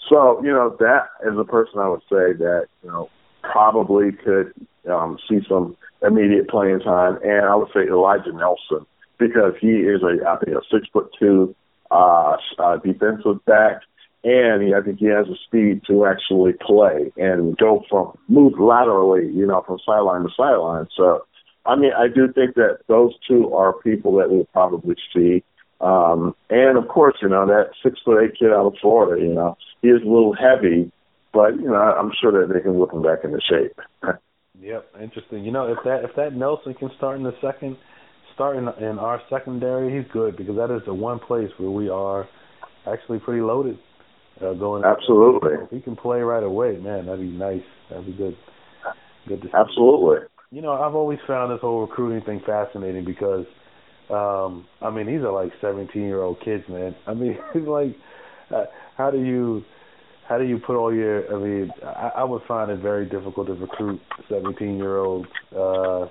So, you know, that is a person I would say that, you know, probably could um, see some immediate playing time. And I would say Elijah Nelson because he is a, I think, a six foot two uh, uh, defensive back. And he, I think he has the speed to actually play and go from move laterally, you know, from sideline to sideline. So, I mean, I do think that those two are people that we'll probably see um, and of course, you know, that six foot eight kid out of Florida, you know, he is a little heavy, but you know, I'm sure that they can whip him back into shape. [laughs] yep, interesting. You know, if that if that Nelson can start in the second, start in, in our secondary, he's good because that is the one place where we are actually pretty loaded. Uh, going absolutely, if he can play right away, man, that'd be nice. That'd be good. Good to see. Absolutely. You know, I've always found this whole recruiting thing fascinating because um, I mean, these are like 17 year old kids, man. I mean, [laughs] it's like, uh, how do you, how do you put all your? I mean, I, I would find it very difficult to recruit 17 year olds because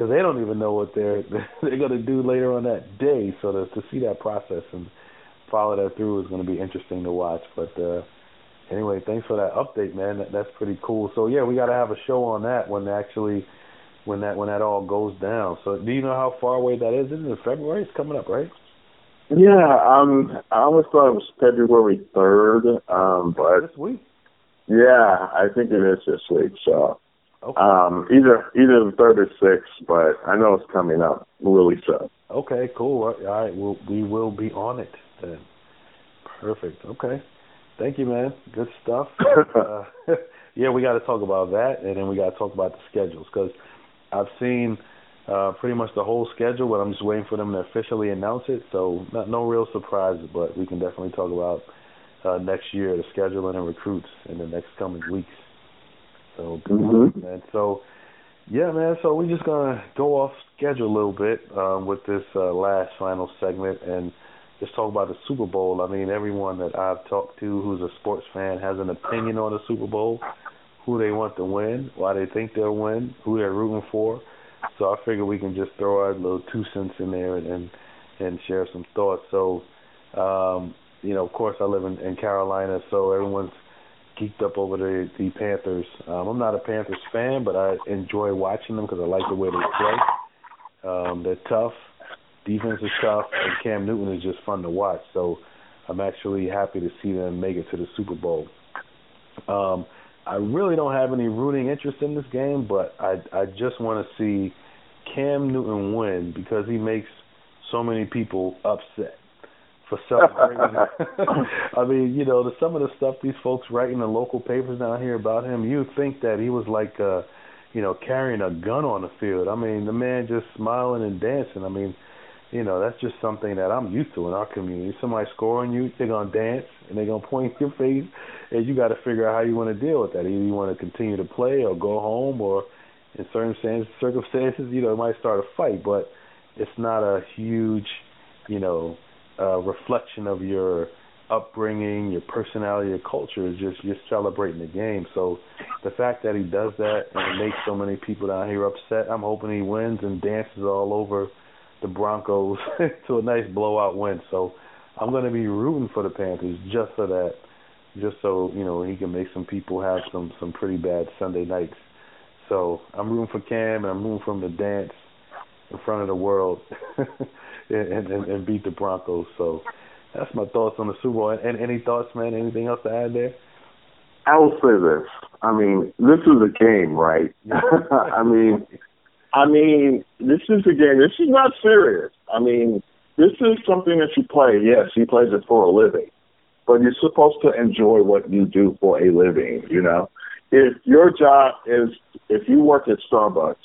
uh, they don't even know what they're [laughs] they're going to do later on that day. So to to see that process and follow that through is going to be interesting to watch. But uh, anyway, thanks for that update, man. That, that's pretty cool. So yeah, we got to have a show on that when actually when that when that all goes down. So do you know how far away that is? Isn't it February? It's coming up, right? Yeah, um, I always thought it was February third, um, but this week. Yeah, I think it is this week. So, Okay. Um, either either the third or sixth, but I know it's coming up really soon. Okay, cool. All right, we'll, we will be on it Perfect. Okay. Thank you, man. Good stuff. [coughs] uh, [laughs] yeah, we got to talk about that, and then we got to talk about the schedules because I've seen uh, pretty much the whole schedule, but I'm just waiting for them to officially announce it. So not no real surprises, but we can definitely talk about uh, next year the scheduling and recruits in the next coming weeks. So mm-hmm. man. So yeah, man. So we're just gonna go off schedule a little bit um, with this uh, last final segment and just talk about the Super Bowl. I mean, everyone that I've talked to who's a sports fan has an opinion on the Super Bowl, who they want to win, why they think they'll win, who they're rooting for. So I figure we can just throw our little two cents in there and and, and share some thoughts. So, um, you know, of course, I live in, in Carolina, so everyone's geeked up over the the Panthers. Um, I'm not a Panthers fan, but I enjoy watching them because I like the way they play. Um, they're tough, defense is tough, and Cam Newton is just fun to watch. So I'm actually happy to see them make it to the Super Bowl. Um, I really don't have any rooting interest in this game, but I I just want to see Cam Newton win because he makes so many people upset for celebrating. [laughs] I mean, you know, the, some of the stuff these folks write in the local papers down here about him, you think that he was like, uh, you know, carrying a gun on the field. I mean, the man just smiling and dancing. I mean, you know, that's just something that I'm used to in our community. Somebody scoring you, they're gonna dance and they're gonna point in your face, and you got to figure out how you want to deal with that. Either you want to continue to play or go home, or in certain circumstances, you know, it might start a fight. But it's not a huge, you know, uh, reflection of your upbringing, your personality, your culture. Is just you're celebrating the game. So the fact that he does that and makes so many people down here upset, I'm hoping he wins and dances all over the Broncos [laughs] to a nice blowout win. So I'm going to be rooting for the Panthers just for that, just so you know he can make some people have some some pretty bad Sunday nights. So I'm rooting for Cam and I'm rooting for him to dance in front of the world [laughs] and, and and beat the Broncos. So that's my thoughts on the Super Bowl. And, and any thoughts, man? Anything else to add there? I will say this. I mean, this is a game, right? [laughs] I mean, I mean, this is a game. This is not serious. I mean, this is something that you play. Yes, he plays it for a living, but you're supposed to enjoy what you do for a living. You know, if your job is if you work at Starbucks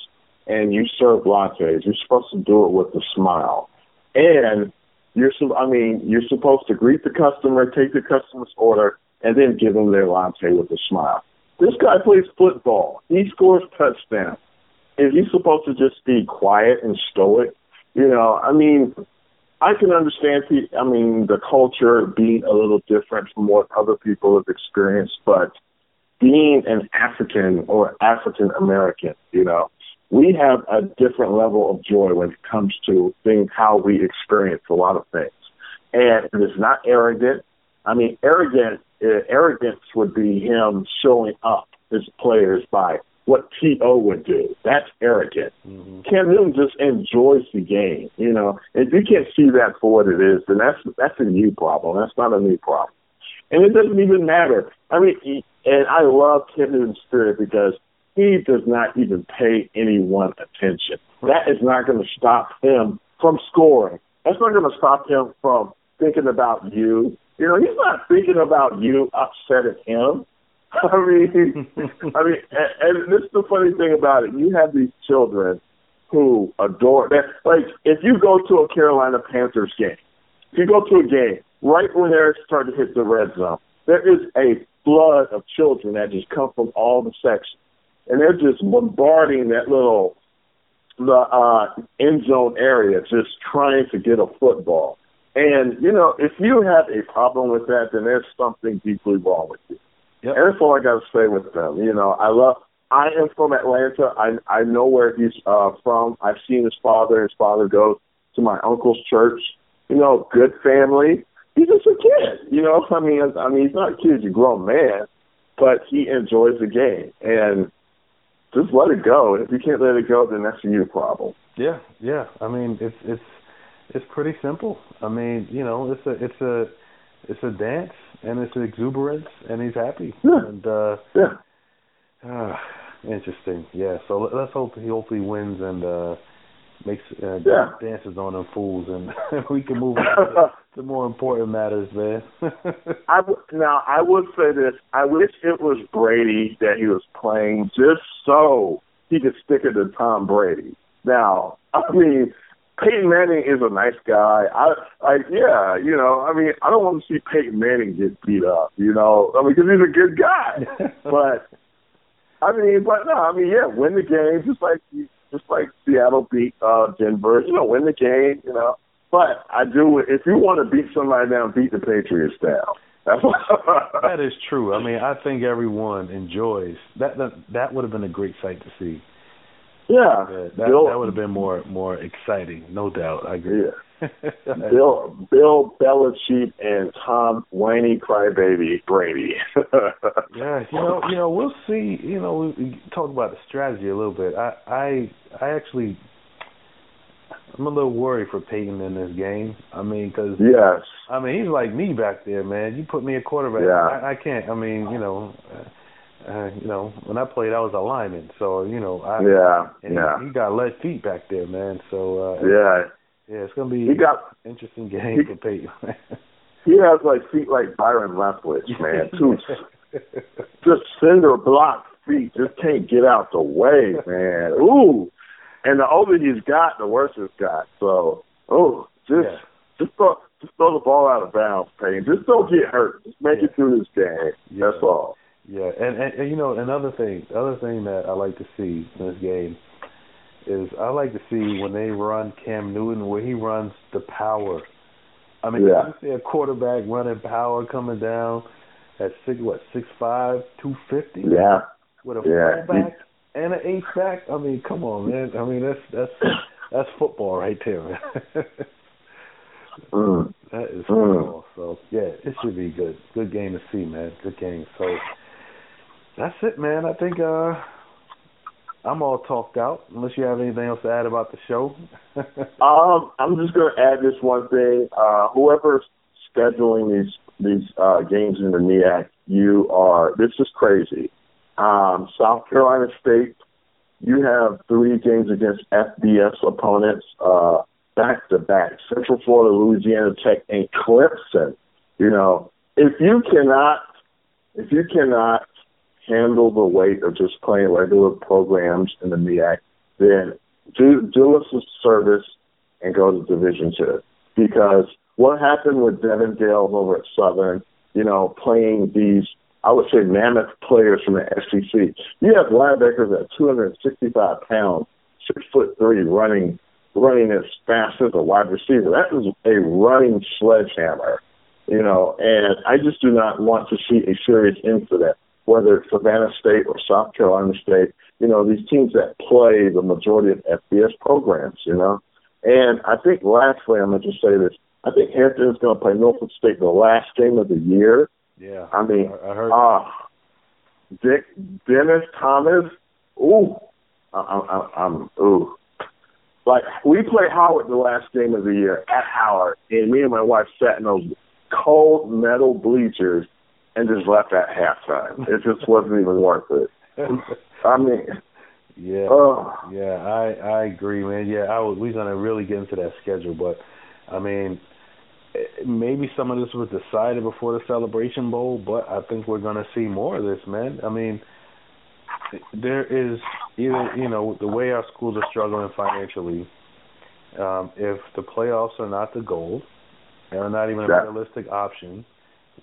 and you serve lattes, you're supposed to do it with a smile, and you're. I mean, you're supposed to greet the customer, take the customer's order, and then give them their latte with a smile. This guy plays football. He scores touchdowns is he supposed to just be quiet and stoic? You know, I mean, I can understand. I mean, the culture being a little different from what other people have experienced, but being an African or African American, you know, we have a different level of joy when it comes to things how we experience a lot of things, and it is not arrogant. I mean, arrogant uh, arrogance would be him showing up his players by what T.O. would do. That's arrogant. Mm-hmm. Cam Newton just enjoys the game, you know. If you can't see that for what it is, then that's that's a new problem. That's not a new problem. And it doesn't even matter. I mean, he, and I love Cam Newton's spirit because he does not even pay anyone attention. That is not going to stop him from scoring. That's not going to stop him from thinking about you. You know, he's not thinking about you upset at him. [laughs] I mean, I mean, and, and this is the funny thing about it. You have these children who adore that. Like, if you go to a Carolina Panthers game, if you go to a game right when they're starting to hit the red zone, there is a flood of children that just come from all the sections, and they're just bombarding that little the uh, end zone area, just trying to get a football. And you know, if you have a problem with that, then there's something deeply wrong with you. Yep. And that's all I got to say with them. You know, I love. I am from Atlanta. I I know where he's uh, from. I've seen his father. His father goes to my uncle's church. You know, good family. He's just a kid. You know, [laughs] I mean, I mean, he's not a kid. He's a grown man, but he enjoys the game and just let it go. If you can't let it go, then that's a you problem. Yeah, yeah. I mean, it's it's it's pretty simple. I mean, you know, it's a it's a it's a dance and it's exuberance and he's happy. Yeah. And uh yeah. Uh, Interesting. Yeah. So let's hope he hopefully wins and uh makes uh, yeah. dances on them fools, and [laughs] we can move on to, [laughs] to more important matters, man. [laughs] I w- now I would say this: I wish it was Brady that he was playing just so he could stick it to Tom Brady. Now, I mean, Peyton Manning is a nice guy. I like, yeah, you know, I mean, I don't want to see Peyton Manning get beat up, you know, I mean, because he's a good guy. [laughs] but I mean, but no, I mean, yeah, win the game just like just like Seattle beat uh Denver. You know, win the game. You know, but I do. If you want to beat somebody down, beat the Patriots down. That's true. I mean, I think everyone enjoys that. That that would have been a great sight to see. Yeah, yeah that, Bill, that would have been more more exciting, no doubt. I agree. Yeah. [laughs] Bill Bill Belichick and Tom Whiny Crybaby Brady. [laughs] yeah, you know, you know, we'll see. You know, we talk about the strategy a little bit. I I I actually I'm a little worried for Peyton in this game. I mean, because yes, I mean he's like me back there, man. You put me a quarterback, yeah. I, I can't. I mean, you know. Uh, you know, when I played, I was a lineman, so you know, I yeah, and yeah. He, he got lead feet back there, man. So uh, yeah, yeah, it's gonna be he got interesting game he, for Peyton. he has like feet like Byron Leftwich, man. [laughs] Two just cinder block feet, just can't get out the way, man. Ooh, and the older he's got, the worse it's got. So, oh, just yeah. just throw just throw the ball out of bounds, Peyton. Just don't get hurt. Just make yeah. it through this game. Yeah. That's all. Yeah, and, and and you know another thing, other thing that I like to see in this game is I like to see when they run Cam Newton where he runs the power. I mean, yeah. you see a quarterback running power coming down at six what six five two fifty. Yeah. With a yeah. fullback and an eight back. I mean, come on, man. I mean, that's that's [clears throat] that's football right there, man. [laughs] mm. That is football. Mm. So yeah, it should be good. Good game to see, man. Good game. So that's it, man. I think uh I'm all talked out. Unless you have anything else to add about the show. [laughs] um, I'm just to add this one thing. Uh, whoever's scheduling these these uh, games in the MEAC, you are. This is crazy. Um, South Carolina State, you have three games against FBS opponents uh, back to back. Central Florida, Louisiana Tech, and Clemson. You know, if you cannot, if you cannot handle the weight of just playing regular programs in the MEAC, then do do us a service and go to Division Two. Because what happened with Devin Gale over at Southern, you know, playing these I would say mammoth players from the SEC. You have linebackers at 265 pounds, six foot three, running running as fast as a wide receiver. That is a running sledgehammer, you know. And I just do not want to see a serious incident whether it's Savannah State or South Carolina State, you know, these teams that play the majority of FBS programs, you know. And I think lastly, I'm going to just say this. I think Hampton is going to play Norfolk State the last game of the year. Yeah. I mean, I heard. Uh, Dick, Dennis Thomas, ooh, I, I, I'm, ooh. Like, we play Howard the last game of the year at Howard, and me and my wife sat in those cold metal bleachers and just left at halftime. It just wasn't even worth it. I mean, yeah, uh, yeah, I I agree, man. Yeah, I was. We're gonna really get into that schedule, but I mean, maybe some of this was decided before the Celebration Bowl, but I think we're gonna see more of this, man. I mean, there is either you know the way our schools are struggling financially. Um, if the playoffs are not the goal, and are not even a realistic option,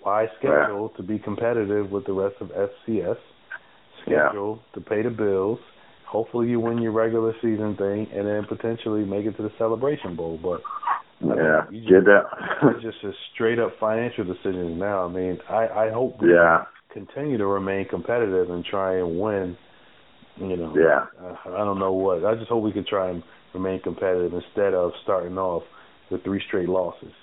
why schedule yeah. to be competitive with the rest of FCS? Schedule yeah. to pay the bills. Hopefully, you win your regular season thing, and then potentially make it to the Celebration Bowl. But yeah, I mean, you just, get that. it's just a straight up financial decision now. I mean, I I hope we yeah. continue to remain competitive and try and win. You know, yeah. Uh, I don't know what. I just hope we can try and remain competitive instead of starting off with three straight losses.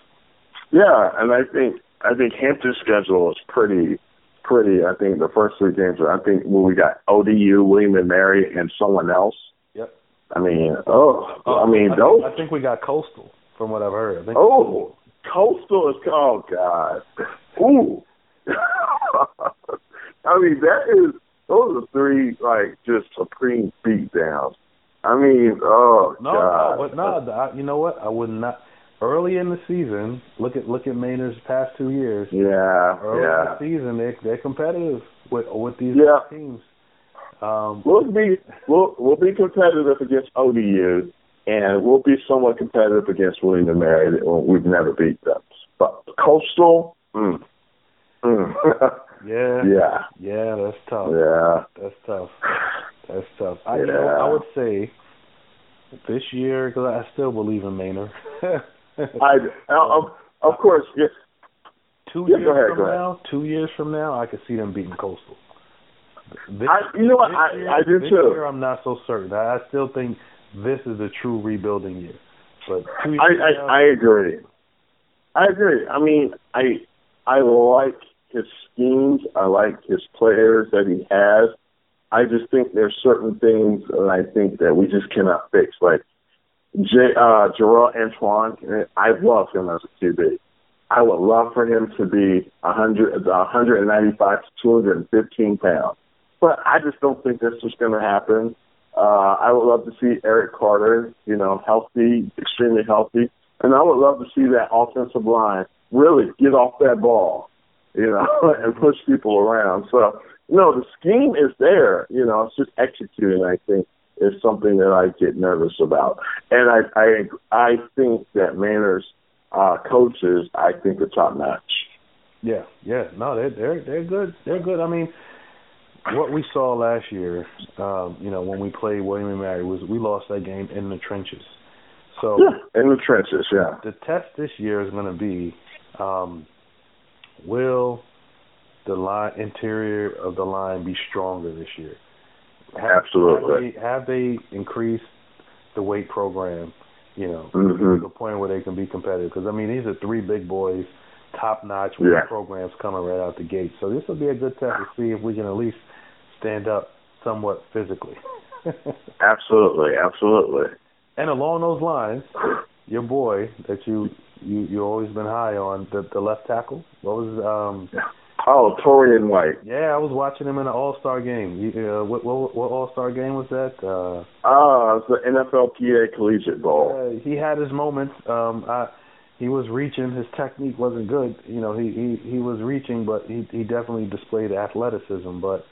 Yeah, and I think I think Hampton's schedule is pretty pretty. I think the first three games are. I think when we got ODU, William and Mary, and someone else. Yep. I mean, oh, uh, I mean I those. Think, I think we got Coastal, from what I've heard. I think oh, Coastal is. Oh God. Ooh. [laughs] I mean that is those are three like just supreme beatdowns. I mean, oh no, god. No, but no, I, you know what? I would not. Early in the season, look at look at Maynor's past two years. Yeah, Early yeah. in the season, they they're competitive with with these Yeah. teams. Um, We'll be we'll we'll be competitive against ODU, and we'll be somewhat competitive against William and Mary. We've never beat them, but Coastal, mm, mm. [laughs] yeah, yeah, yeah, that's tough. yeah, That's tough. That's tough. I, you know, I would say this year because I still believe in Maynard. [laughs] [laughs] I uh, of of course yes. two Yeah, years ahead, from now, two years from now, I could see them beating Coastal. This, I you know what I year, I do this too. Year, I'm not so certain. I, I still think this is a true rebuilding year. But two years I, now, I I agree. I agree. I mean, I I like his schemes. I like his players that he has. I just think there's certain things that I think that we just cannot fix. Like J, uh, Gerard Antoine, I love him as a QB. I would love for him to be 100, 195 to 215 pounds. But I just don't think this is going to happen. Uh, I would love to see Eric Carter, you know, healthy, extremely healthy. And I would love to see that offensive line really get off that ball, you know, [laughs] and push people around. So, you know, the scheme is there. You know, it's just executing, I think, is something that I get nervous about. And I I, I think that Maynor's uh, coaches, I think, are top notch. Yeah, yeah, no, they're they're they're good. They're good. I mean, what we saw last year, um, you know, when we played William and Mary, was we lost that game in the trenches. So Yeah, in the trenches, yeah. the test this year is going to be, um, will the line interior of the line be stronger this year? Absolutely. Have they, have they increased the weight program? You know, Mhm. to the point where they can be competitive. Because I mean, these are three big boys, top notch weight Yeah. programs coming right out the gate. So this will be a good test to see if we can at least stand up somewhat physically. [laughs] Absolutely, absolutely. and along those lines, your boy that you you you always been high on the the left tackle. What was um Oh, Torian White. yeah, I was watching him in an All Star game. You, uh, what what what All Star game was that? Uh, Oh, it's the NFLPA Collegiate Bowl. uh, he had his moments. Um, I he was reaching. His technique wasn't good. You know, he he he was reaching, but he he definitely displayed athleticism. But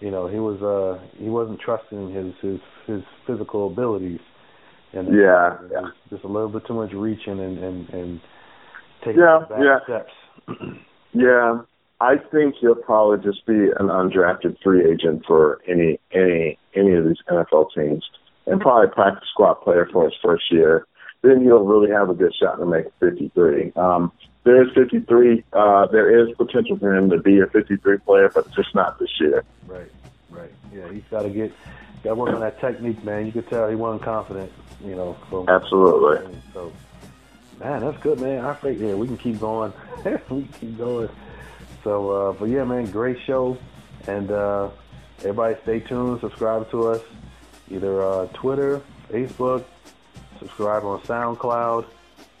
you know, he was uh he wasn't trusting his his his physical abilities. And uh, Yeah, yeah. just a little bit too much reaching and and and taking Yeah, back yeah. steps. [clears throat] Yeah, I think he'll probably just be an undrafted free agent for any any any of these NFL teams, and probably practice squad player for his first year. Then he'll really have a good shot to make 53. Um, there is 53. Uh, there is potential for him to be a 53 player, but just not this year. Right, right. Yeah, he's got to get got to work on that technique, man. You could tell he wasn't confident, you know. From, Absolutely. So, man, that's good, man. I think yeah, we can keep going. [laughs] we can keep going. So, uh, but yeah, man, great show, and uh, everybody stay tuned. Subscribe to us, either uh, Twitter, Facebook, subscribe on SoundCloud,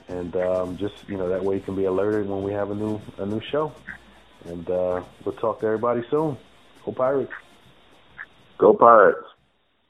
and um, just you know that way you can be alerted when we have a new a new show. And uh, we'll talk to everybody soon. Go Pirates. Go Pirates.